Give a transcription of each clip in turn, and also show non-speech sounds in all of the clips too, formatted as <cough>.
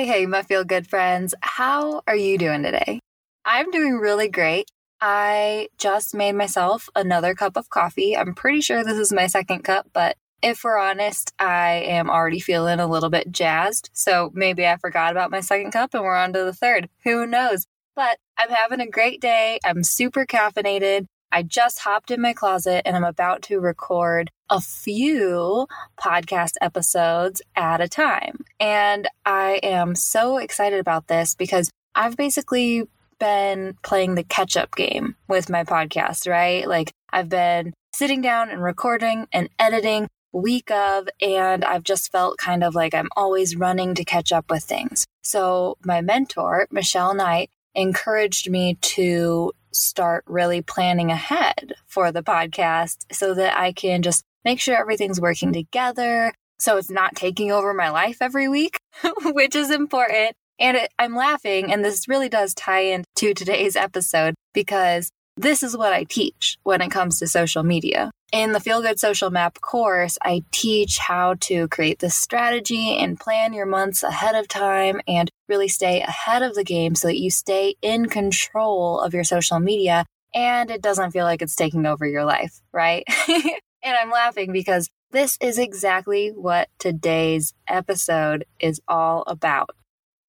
Hey, hey, my feel good friends. How are you doing today? I'm doing really great. I just made myself another cup of coffee. I'm pretty sure this is my second cup, but if we're honest, I am already feeling a little bit jazzed. So maybe I forgot about my second cup and we're on to the third. Who knows? But I'm having a great day. I'm super caffeinated. I just hopped in my closet and I'm about to record a few podcast episodes at a time. And I am so excited about this because I've basically been playing the catch up game with my podcast, right? Like I've been sitting down and recording and editing week of, and I've just felt kind of like I'm always running to catch up with things. So my mentor, Michelle Knight, encouraged me to start really planning ahead for the podcast so that I can just make sure everything's working together. So it's not taking over my life every week, <laughs> which is important. And it, I'm laughing, and this really does tie into today's episode because this is what I teach when it comes to social media. In the Feel Good Social Map course, I teach how to create this strategy and plan your months ahead of time and really stay ahead of the game so that you stay in control of your social media and it doesn't feel like it's taking over your life, right? <laughs> and I'm laughing because this is exactly what today's episode is all about.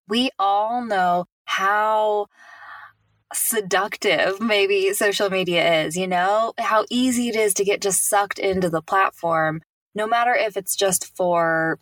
We all know how seductive maybe social media is, you know, how easy it is to get just sucked into the platform, no matter if it's just for,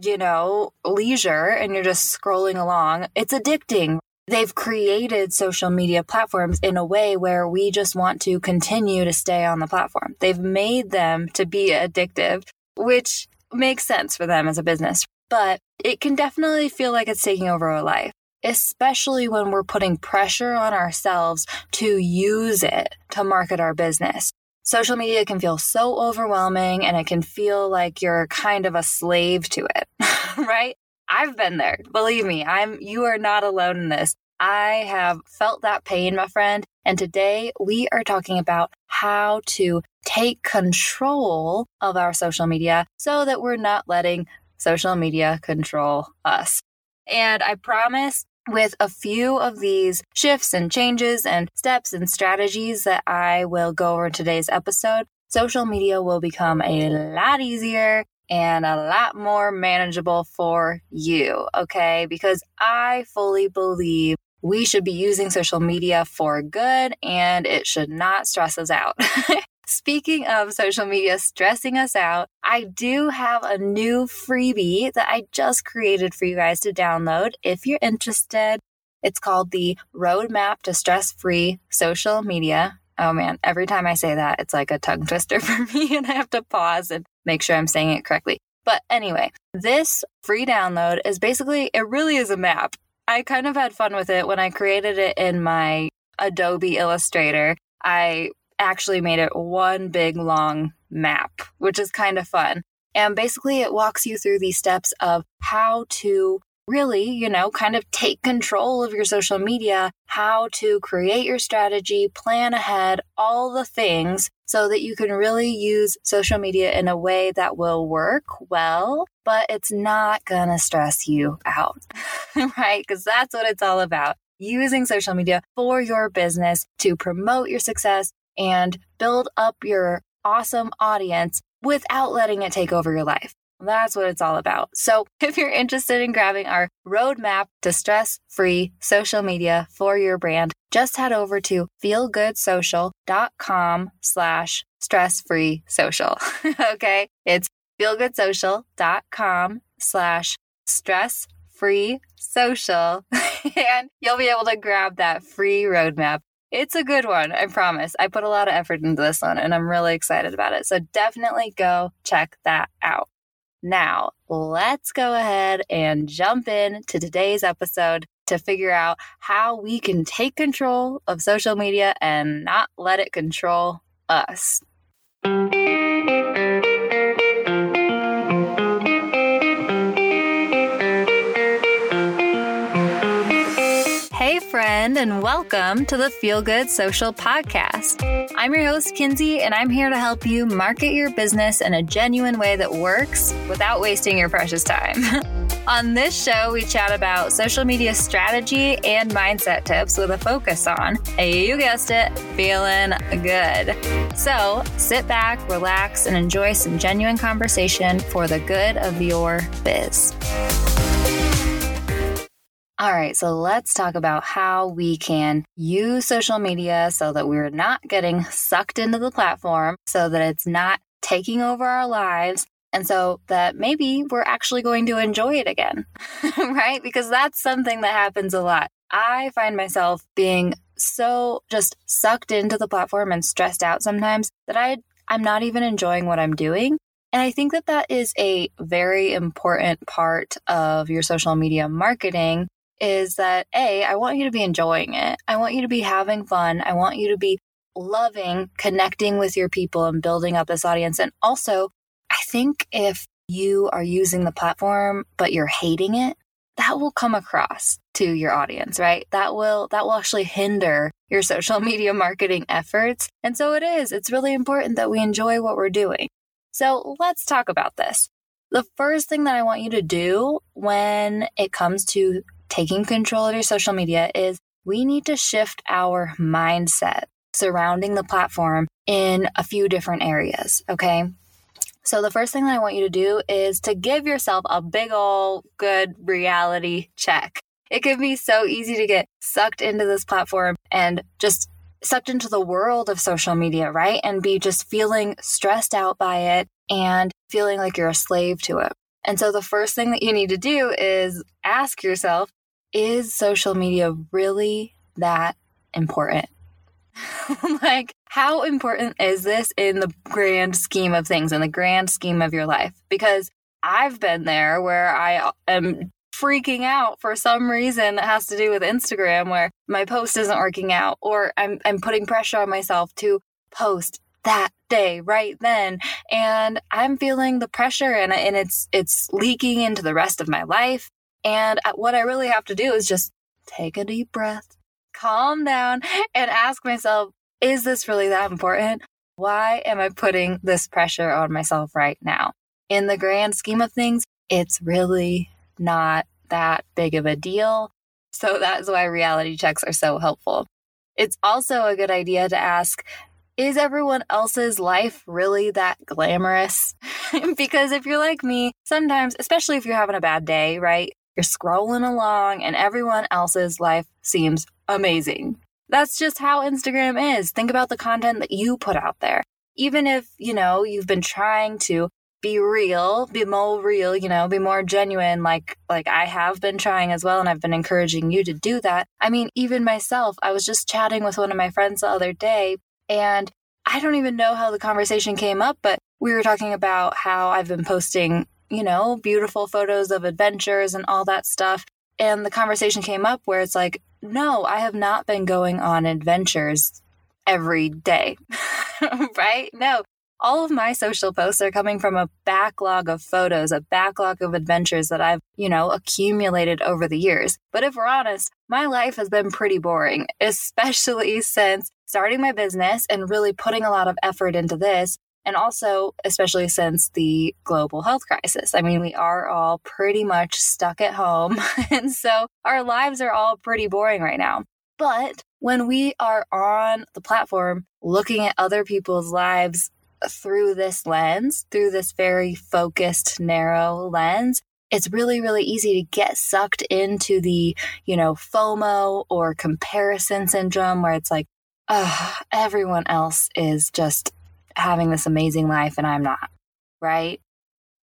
you know, leisure and you're just scrolling along. It's addicting. They've created social media platforms in a way where we just want to continue to stay on the platform. They've made them to be addictive, which makes sense for them as a business, but it can definitely feel like it's taking over our life especially when we're putting pressure on ourselves to use it to market our business. Social media can feel so overwhelming and it can feel like you're kind of a slave to it, <laughs> right? I've been there. Believe me, I'm you are not alone in this. I have felt that pain, my friend, and today we are talking about how to take control of our social media so that we're not letting social media control us. And I promise with a few of these shifts and changes and steps and strategies that I will go over in today's episode, social media will become a lot easier and a lot more manageable for you. Okay. Because I fully believe we should be using social media for good and it should not stress us out. <laughs> Speaking of social media stressing us out, I do have a new freebie that I just created for you guys to download if you're interested. It's called the Roadmap to Stress Free Social Media. Oh man, every time I say that, it's like a tongue <laughs> twister for me, and I have to pause and make sure I'm saying it correctly. But anyway, this free download is basically, it really is a map. I kind of had fun with it when I created it in my Adobe Illustrator. I actually made it one big long map, which is kind of fun. And basically, it walks you through these steps of how to really, you know, kind of take control of your social media, how to create your strategy, plan ahead, all the things so that you can really use social media in a way that will work well, but it's not gonna stress you out, <laughs> right? Because that's what it's all about using social media for your business to promote your success, and build up your awesome audience without letting it take over your life. That's what it's all about. So <laughs> if you're interested in grabbing our roadmap to stress free social media for your brand, just head over to feelgoodsocial.com slash stress free social. <laughs> okay. It's feelgoodsocial.com slash stress free social. <laughs> and you'll be able to grab that free roadmap it's a good one, I promise. I put a lot of effort into this one and I'm really excited about it. So definitely go check that out. Now, let's go ahead and jump in to today's episode to figure out how we can take control of social media and not let it control us. Friend, and welcome to the Feel Good Social Podcast. I'm your host, Kinsey, and I'm here to help you market your business in a genuine way that works without wasting your precious time. <laughs> On this show, we chat about social media strategy and mindset tips with a focus on, you guessed it, feeling good. So sit back, relax, and enjoy some genuine conversation for the good of your biz. All right, so let's talk about how we can use social media so that we're not getting sucked into the platform, so that it's not taking over our lives, and so that maybe we're actually going to enjoy it again, <laughs> right? Because that's something that happens a lot. I find myself being so just sucked into the platform and stressed out sometimes that I I'm not even enjoying what I'm doing. And I think that that is a very important part of your social media marketing is that A, I want you to be enjoying it. I want you to be having fun. I want you to be loving connecting with your people and building up this audience. And also, I think if you are using the platform, but you're hating it, that will come across to your audience, right? That will, that will actually hinder your social <laughs> media marketing efforts. And so it is, it's really important that we enjoy what we're doing. So let's talk about this. The first thing that I want you to do when it comes to taking control of your social media is we need to shift our mindset surrounding the platform in a few different areas. Okay. So, the first thing that I want you to do is to give yourself a big old good reality check. It can be so easy to get sucked into this platform and just sucked into the world of social media, right? And be just feeling stressed out by it and feeling like you're a slave to it. And so, the first thing that you need to do is ask yourself is social media really that important? <laughs> like, how important is this in the grand scheme of things, in the grand scheme of your life? Because I've been there where I uh, am freaking out for some reason that has to do with Instagram where my post isn't working out or I'm I'm putting pressure on myself to post that day right then and I'm feeling the pressure and and it's it's leaking into the rest of my life and what I really have to do is just take a deep breath calm down and ask myself, is this really that important? Why am I putting this pressure on myself right now? In the grand scheme of things, it's really not that big of a deal. So that's why reality checks are so helpful. It's also a good idea to ask, is everyone else's life really that glamorous? <laughs> because if you're like me, sometimes, especially if you're having a bad day, right? You're scrolling along and everyone else's life seems amazing. That's just how Instagram is. Think about the content that you put out there. Even if, you know, you've been trying to be real, be more real, you know, be more genuine like like I have been trying as well and I've been encouraging you to do that. I mean, even myself, I was just chatting with one of my friends the other day and I don't even know how the conversation came up, but we were talking about how I've been posting, you know, beautiful photos of adventures and all that stuff. And the conversation came up where it's like, no, I have not been going on adventures every day, <laughs> right? No, all of my social posts are coming from a backlog of photos, a backlog of adventures that I've, you know, accumulated over the years. But if we're honest, my life has been pretty boring, <laughs> especially since starting my business and really putting a lot of effort into this. And also, especially since the global health crisis. I mean, we are all pretty much stuck at home. <laughs> and so our lives are all pretty boring right now. But when we are on the platform looking at other people's lives through this lens, through this very focused, narrow lens, it's really, really easy to get sucked into the, you know, FOMO or comparison syndrome where it's like, oh, everyone else is just having this amazing life and I'm not, right?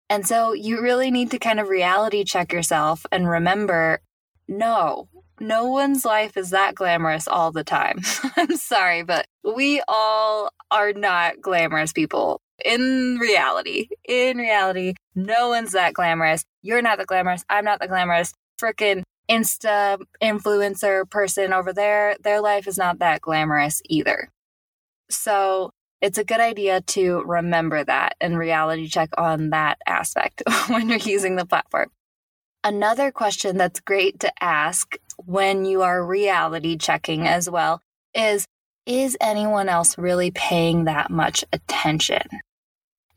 And so you really need to kind of reality check yourself and remember no, no one's life is that glamorous all the time. <laughs> I'm sorry, but we all are not glamorous people. In reality, in reality, no one's that glamorous. You're not the glamorous. I'm not the glamorous. Freaking Insta influencer person over there, their life is not that glamorous either. So it's a good idea to remember that and reality check on that aspect <laughs> when you're using the platform. Another question that's great to ask when you are reality checking as well is Is anyone else really paying that much attention?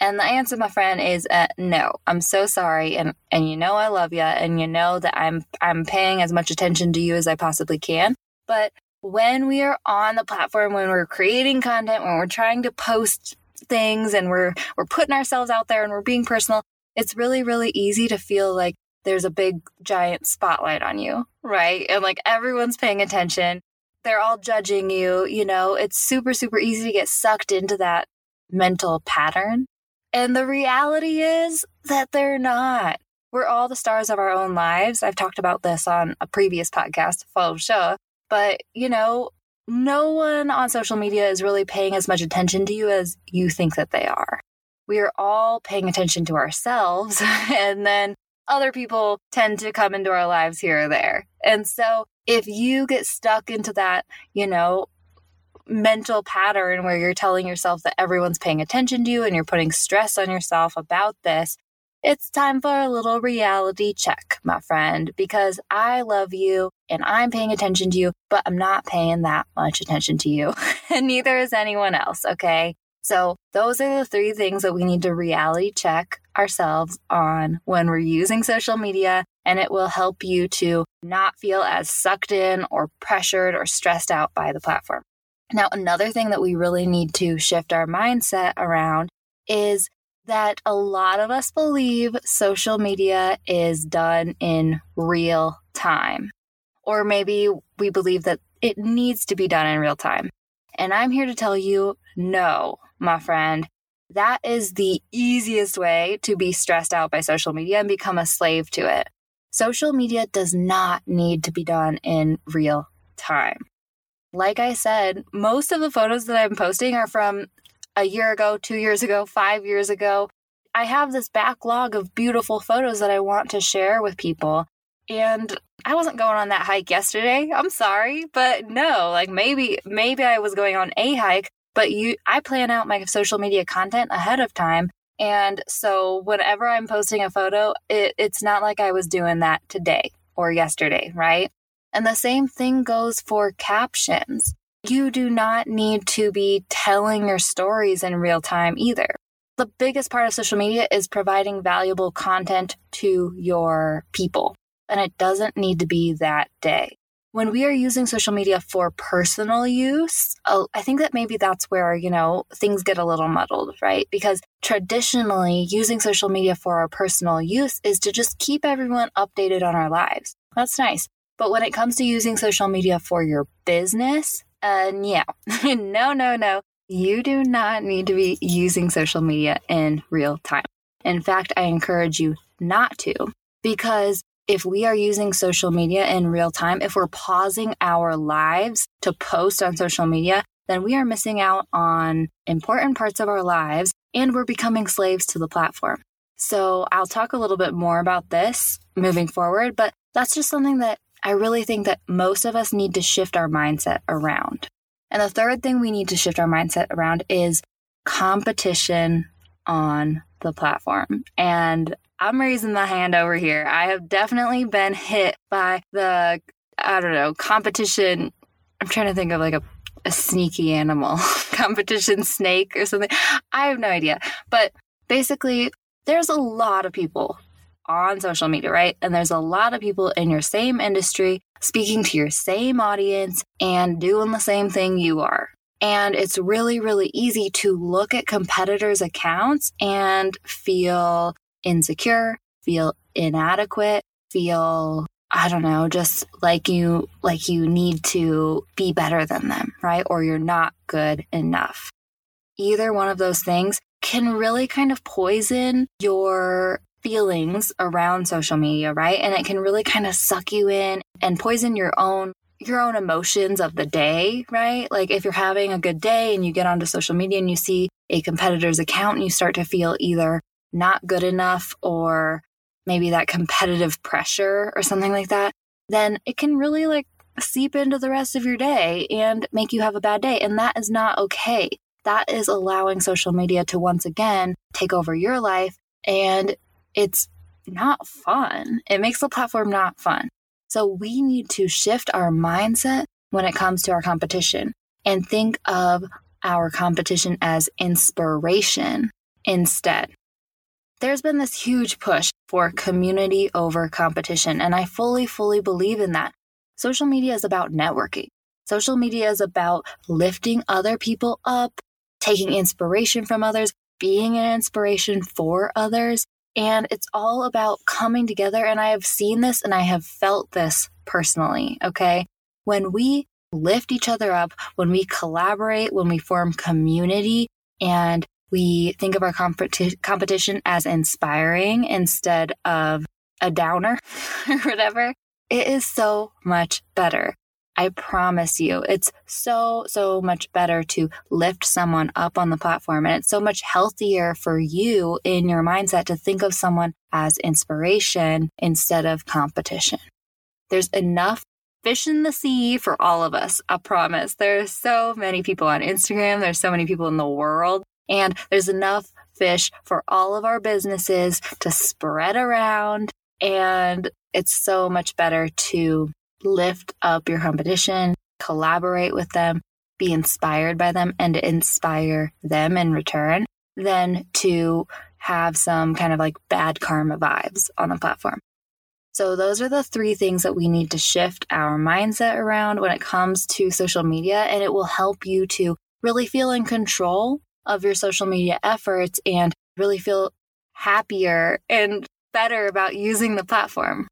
And the answer, my friend, is uh, no. I'm so sorry, and and you know I love you, and you know that I'm I'm paying as much attention to you as I possibly can. But when we are on the platform, when we're creating content, when we're trying to post things, and we're we're putting ourselves out there, and we're being personal, it's really really easy to feel like there's a big giant spotlight on you, right? And like everyone's paying attention. They're all judging you, you know, it's super, super easy to get sucked into that mental pattern. And the reality is that they're not. We're all the stars of our own lives. I've talked about this on a previous podcast, Follow Show. But, you know, no one on social media is really paying as much attention to you as you think that they are. We are all paying attention to ourselves <laughs> and then other people tend to come into our lives here or there. And so if you get stuck into that, you know, mental pattern where you're telling yourself that everyone's paying attention to you and you're putting stress on yourself about this, it's time for a little reality check, my friend, because I love you and I'm paying attention to you, but I'm not paying that much attention to you. <laughs> and neither is anyone else, okay? So, those are the three things that we need to reality check ourselves on when we're using social media, and it will help you to not feel as sucked in or pressured or stressed out by the platform. Now, another thing that we really need to shift our mindset around is that a lot of us believe social media is done in real time. Or maybe we believe that it needs to be done in real time. And I'm here to tell you no, my friend. That is the easiest way to be stressed out by social media and become a slave to it. Social media does not need to be done in real time. Like I said, most of the photos that I'm posting are from a year ago, two years ago, five years ago. I have this backlog of beautiful photos that I want to share with people. And I wasn't going on that hike yesterday. I'm sorry, but no, like maybe maybe I was going on a hike, but you I plan out my social media content ahead of time. And so whenever I'm posting a photo, it, it's not like I was doing that today or yesterday, right? And the same thing goes for captions. You do not need to be telling your stories in real time either. The biggest part of social media is providing valuable content to your people and it doesn't need to be that day. When we are using social media for personal use, I think that maybe that's where, you know, things get a little muddled, right? Because traditionally, using social media for our personal use is to just keep everyone updated on our lives. That's nice. But when it comes to using social media for your business, uh, yeah, <laughs> no, no, no. You do not need to be using social media in real time. In fact, I encourage you not to because if we are using social media in real time, if we're pausing our lives to post on social media, then we are missing out on important parts of our lives and we're becoming slaves to the platform. So I'll talk a little bit more about this moving forward, but that's just something that I really think that most of us need to shift our mindset around. And the third thing we need to shift our mindset around is competition on the platform. And I'm raising my hand over here. I have definitely been hit by the, I don't know, competition. I'm trying to think of like a, a sneaky animal, <laughs> competition snake or something. I have no idea. But basically, there's a lot of people on social media, right? And there's a lot of people in your same industry speaking to your same audience and doing the same thing you are. And it's really, really easy to look at competitors' accounts and feel insecure, feel inadequate, feel I don't know, just like you like you need to be better than them, right? Or you're not good enough. Either one of those things can really kind of poison your feelings around social media, right? And it can really kind of suck you in and poison your own your own emotions of the day, right? Like if you're having a good day and you get onto social media and you see a competitor's account and you start to feel either not good enough or maybe that competitive pressure or something like that, then it can really like seep into the rest of your day and make you have a bad day. And that is not okay. That is allowing social media to once again take over your life. And it's not fun. It makes the platform not fun. So we need to shift our mindset when it comes to our competition and think of our competition as inspiration instead. There's been this huge push for community over competition, and I fully, fully believe in that. Social media is about networking. Social media is about lifting other people up, taking inspiration from others, being an inspiration for others. And it's all about coming together. And I have seen this and I have felt this personally. Okay. When we lift each other up, when we collaborate, when we form community and we think of our competi- competition as inspiring instead of a downer <laughs> or whatever, it is so much better. I promise you, it's so, so much better to lift someone up on the platform. And it's so much healthier for you in your mindset to think of someone as inspiration instead of competition. There's enough fish in the sea for all of us. I promise. There's so many people on Instagram. There's so many people in the world and there's enough fish for all of our businesses to spread around. And it's so much better to lift up your competition, collaborate with them, be inspired by them, and inspire them in return than to have some kind of like bad karma vibes on the platform. So, those are the three things that we need to shift our mindset around when it comes to social media, and it will help you to really feel in control of your social media efforts and really feel happier and better about using the platform.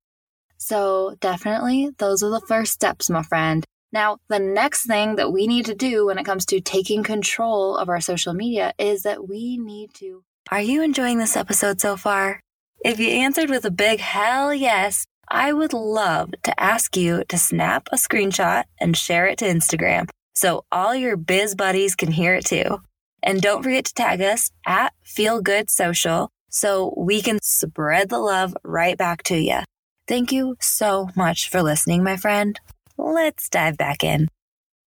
So, definitely, those are the first steps, my friend. Now, the next thing that we need to do when it comes to taking control of our social media is that we need to. Are you enjoying this episode so far? If you answered with a big hell yes, I would love to ask you to snap a screenshot and share it to Instagram so all your biz buddies can hear it too. And don't forget to tag us at Feel Good Social so we can spread the love right back to you. Thank you so much for listening, my friend. Let's dive back in.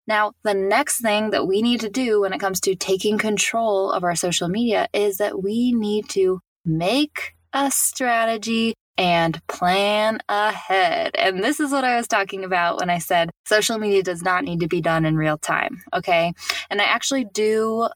Now, the next thing that we need to do when it comes to taking control of our social media is that we need to make a strategy and plan ahead. And this is what I was talking about when I said social media does not need to be done in real time. Okay. And I actually do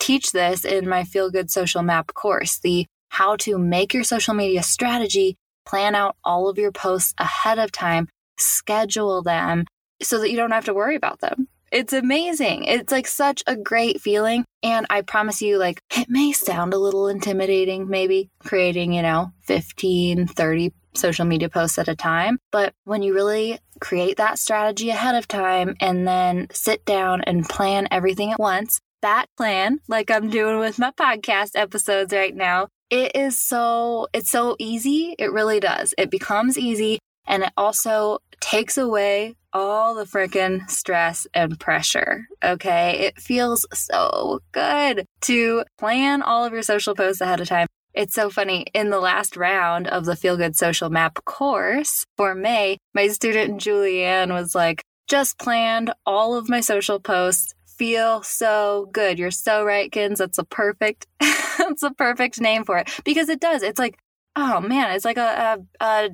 teach this in my Feel Good Social Map course the how to make your social media strategy, plan out all of your posts ahead of time, schedule them so that you don't have to worry about them. It's amazing. It's like such a great feeling. And I promise you, like, it may sound a little intimidating, maybe creating, you know, 15, 30 social media posts at a time. But when you really create that strategy ahead of time and then sit down and plan everything at once, that plan, like I'm doing with my podcast episodes right now, it is so, it's so easy. It really does. It becomes easy and it also takes away all the freaking stress and pressure. Okay. It feels so good to plan all of your social posts ahead of time. It's so funny. In the last round of the Feel Good Social Map course for May, my student Julianne was like, just planned all of my social posts feel so good. You're so right, Kins. That's a perfect, <laughs> that's a perfect name for it because it does. It's like, oh man, it's like a, a,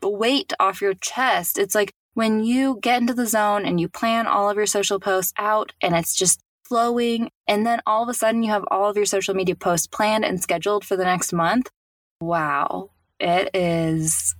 a weight off your chest. It's like when you get into the zone and you plan all of your social posts out and it's just flowing. And then all of a sudden you have all of your social media posts planned and scheduled for the next month. Wow. It is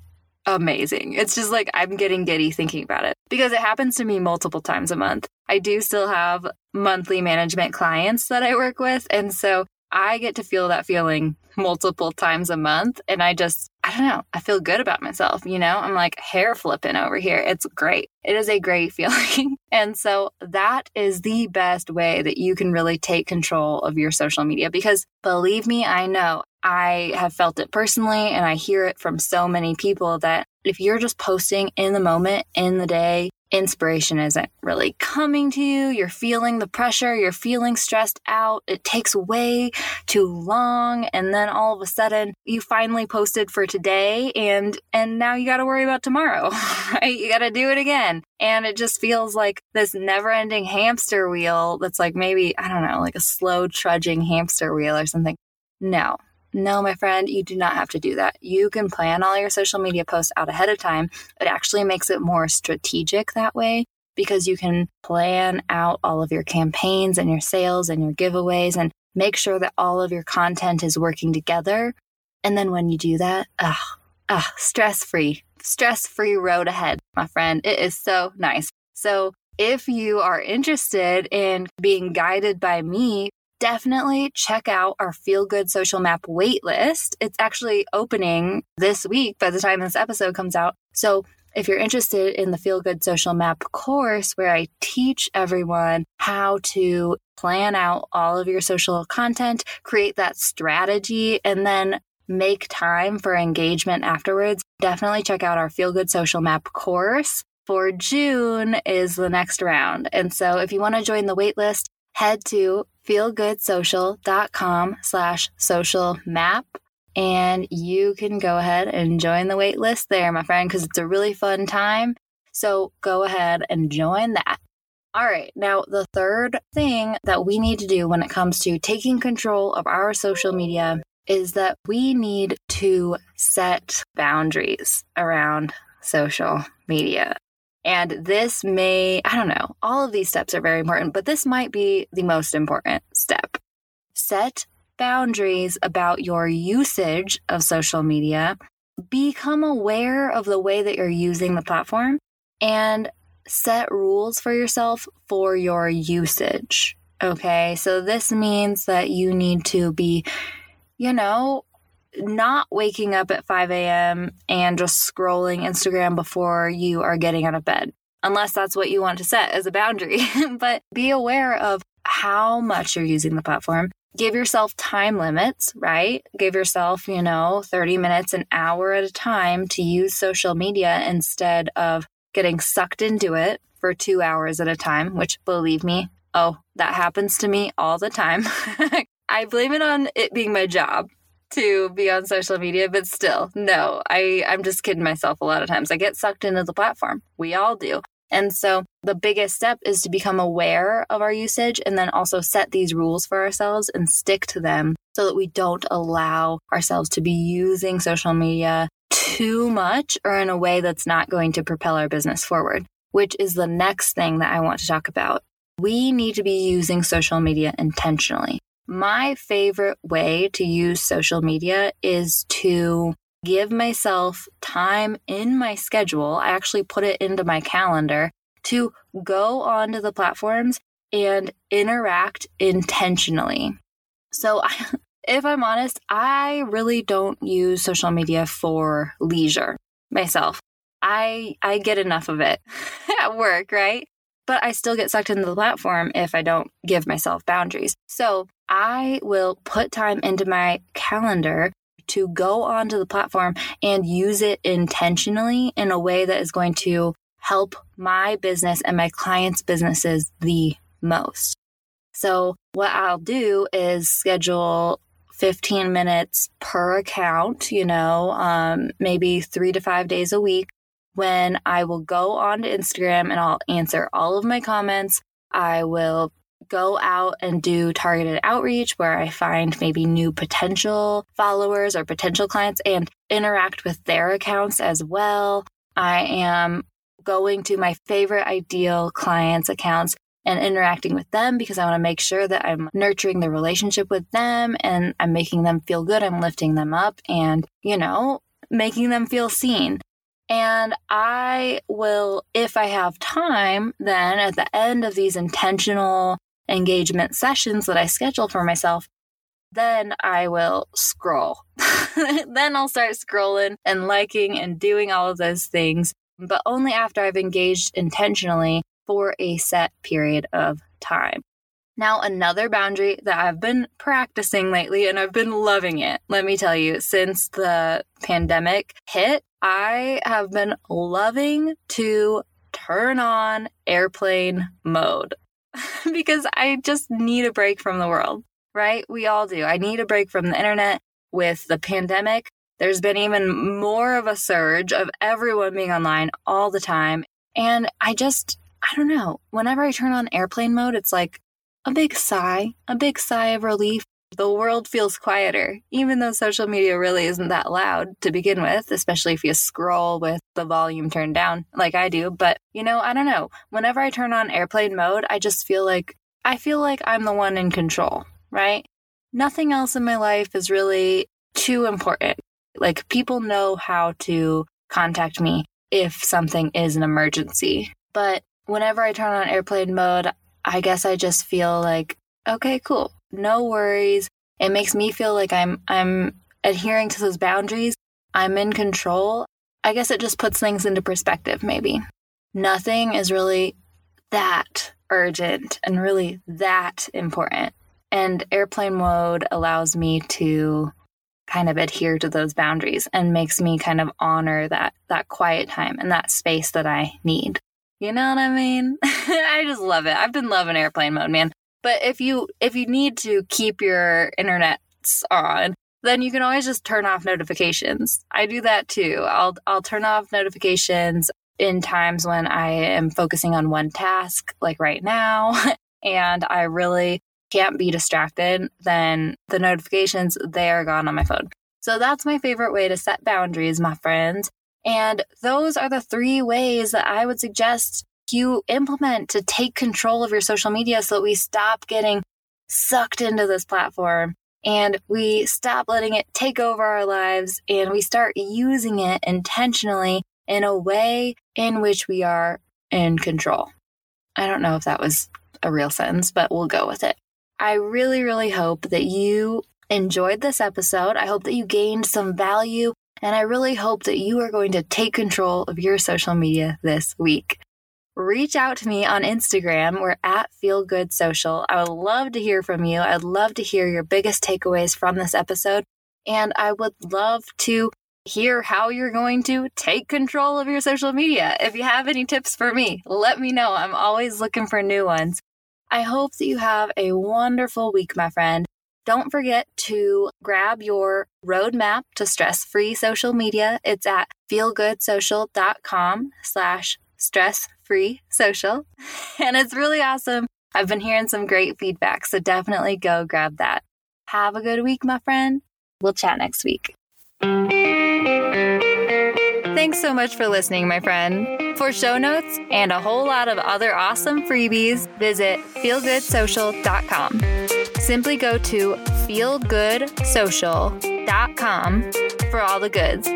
amazing. It's just like I'm getting giddy thinking about it because it happens to me multiple times a month. I do still have monthly management clients that I work with. And so I get to feel that feeling multiple times a month. And I just, I don't know, I feel good about myself. You know, I'm like hair flipping over here. It's great. It is a great <laughs> feeling. and so that is the best way that you can really take control of your social media because believe me, I know I have felt it personally and I hear it from so many people that if you're just posting in the moment, in the day, inspiration isn't really coming to you. You're feeling the pressure. You're feeling stressed out. It takes way too long. And then all of a sudden you finally posted for today and, and now you got to worry about tomorrow, <laughs> right? You got to do it again. And it just feels like this never ending hamster wheel that's like maybe, I don't know, like a slow trudging hamster wheel or something. No, no, my friend, you do not have to do that. You can plan all your social media posts out ahead of time. It actually makes it more strategic that way. because you can plan out all of your campaigns and your sales and your giveaways and make sure that all of your content is working together. And then when you do that, ah, ah, stress free, stress free road ahead, my friend. It is so nice. So if you are interested in being guided by me, definitely check out our Feel Good Social Map waitlist. It's actually opening this week by the time this episode comes out. So if you're interested in the Feel Good Social Map course, where I teach everyone how to plan out all of your social content, create that strategy, and then make time for engagement afterwards, definitely check out our Feel Good Social Map course. For June is the next round. And so if you want to join the waitlist, head to feelgoodsocial.com slash social map and you can go ahead and join the wait list there, my friend, because it's a really fun time. So go ahead and join that. All right. Now, the third thing that we need to do when it comes to taking control of our social media is that we need to set boundaries around social media. And this may, I don't know, all of these steps are very important, but this might be the most important step. Set boundaries about your usage of social media, become aware of the way that you're using the platform, and set rules for yourself for your usage. Okay, so this means that you need to be, you know, not waking up at 5 a.m. and just scrolling Instagram before you are getting out of bed, unless that's what you want to set as a boundary. <laughs> but be aware of how much you're using the platform give yourself time limits, right? Give yourself, you know, 30 minutes, an hour at a time to use social media instead of getting sucked into it for two hours at a time, which believe me, oh, that happens to me all the time. <laughs> I blame it on it being my job to be on social media, but still, no, I, I'm just kidding myself a lot of times. I get sucked into the platform. We all do. And so the biggest step is to become aware of our usage and then also set these rules for ourselves and stick to them so that we don't allow ourselves to be using social media too much or in a way that's not going to propel our business forward, which is the next thing that I want to talk about. We need to be using social media intentionally. My favorite way to use social media is to give myself time in my schedule. I actually put it into my calendar to go onto the platforms and interact intentionally. So, <laughs> if I'm honest, I really don't use social media for leisure myself. I I get enough of it <laughs> at work, right? But I still get sucked into the platform if I don't give myself boundaries. So, I will put time into my calendar to go onto the platform and use it intentionally in a way that is going to help my business and my clients' businesses the most. So, what I'll do is schedule 15 minutes per account, you know, um, maybe three to five days a week when I will go on to Instagram and I'll answer all of my comments. I will go out and do targeted outreach where I find maybe new potential followers or potential clients and interact with their accounts as well. I am going to my favorite ideal clients' accounts and interacting with them because I want to make sure that I'm nurturing the relationship with them and I'm making them feel good. I'm lifting them up and, you know, making them feel seen. And I will, if I have time, then at the end of these intentional engagement sessions that I schedule for myself, then I will scroll. <laughs> then I'll start scrolling and liking and doing all of those things, but only after I've engaged intentionally for a set period of time. Now, another boundary that I've been practicing lately and I've been loving it, let me tell you, since the pandemic hit, I have been loving to turn on airplane mode. <laughs> because I just need a break from the world, right? We all do. I need a break from the internet with the pandemic. There's been even more of a surge of everyone being online all the time. And I just, I don't know, whenever I turn on airplane mode, it's like a big sigh, a big sigh of relief. The world feels quieter, even though social media really isn't that loud to begin with, especially if you scroll with the volume turned down like I do. But, you know, I don't know. Whenever I turn on airplane mode, I just feel like I feel like I'm the one in control, right? Nothing else in my life is really too important. Like people know how to contact me if something is an emergency. But whenever I turn on airplane mode, I guess I just feel like, okay, cool. No worries. It makes me feel like I'm I'm adhering to those boundaries. I'm in control. I guess it just puts things into perspective maybe. Nothing is really that urgent and really that important. And airplane mode allows me to kind of adhere to those boundaries and makes me kind of honor that that quiet time and that space that I need. You know what I mean? <laughs> I just love it. I've been loving airplane mode, man. But if you if you need to keep your internet on, then you can always just turn off notifications. I do that too. I'll I'll turn off notifications in times when I am focusing on one task, like right now, <laughs> and I really can't be distracted, then the notifications, they are gone on my phone. So that's my favorite way to set boundaries, my friends. And those are the three ways that I would suggest you implement to take control of your social media so that we stop getting sucked into this platform and we stop letting it take over our lives and we start using it intentionally in a way in which we are in control. I don't know if that was a real sentence, but we'll go with it. I really, really hope that you enjoyed this episode. I hope that you gained some value, and I really hope that you are going to take control of your social media this week. Reach out to me on Instagram. We're at Feel Good Social. I would love to hear from you. I'd love to hear your biggest takeaways from this episode. And I would love to hear how you're going to take control of your social media. If you have any tips for me, let me know. I'm always looking for new ones. I hope that you have a wonderful week, my friend. Don't forget to grab your roadmap to stress-free social media. It's at feelgoodsocial.com slash stress-free social. <laughs> And it's really awesome. I've been hearing some great feedback, so definitely go grab that. Have a good week, my friend. We'll chat next week. Thanks so much for listening, my friend. For show notes and a whole lot of other awesome freebies, visit feelgoodsocial.com. Simply go to feelgoodsocial.com for all the goods.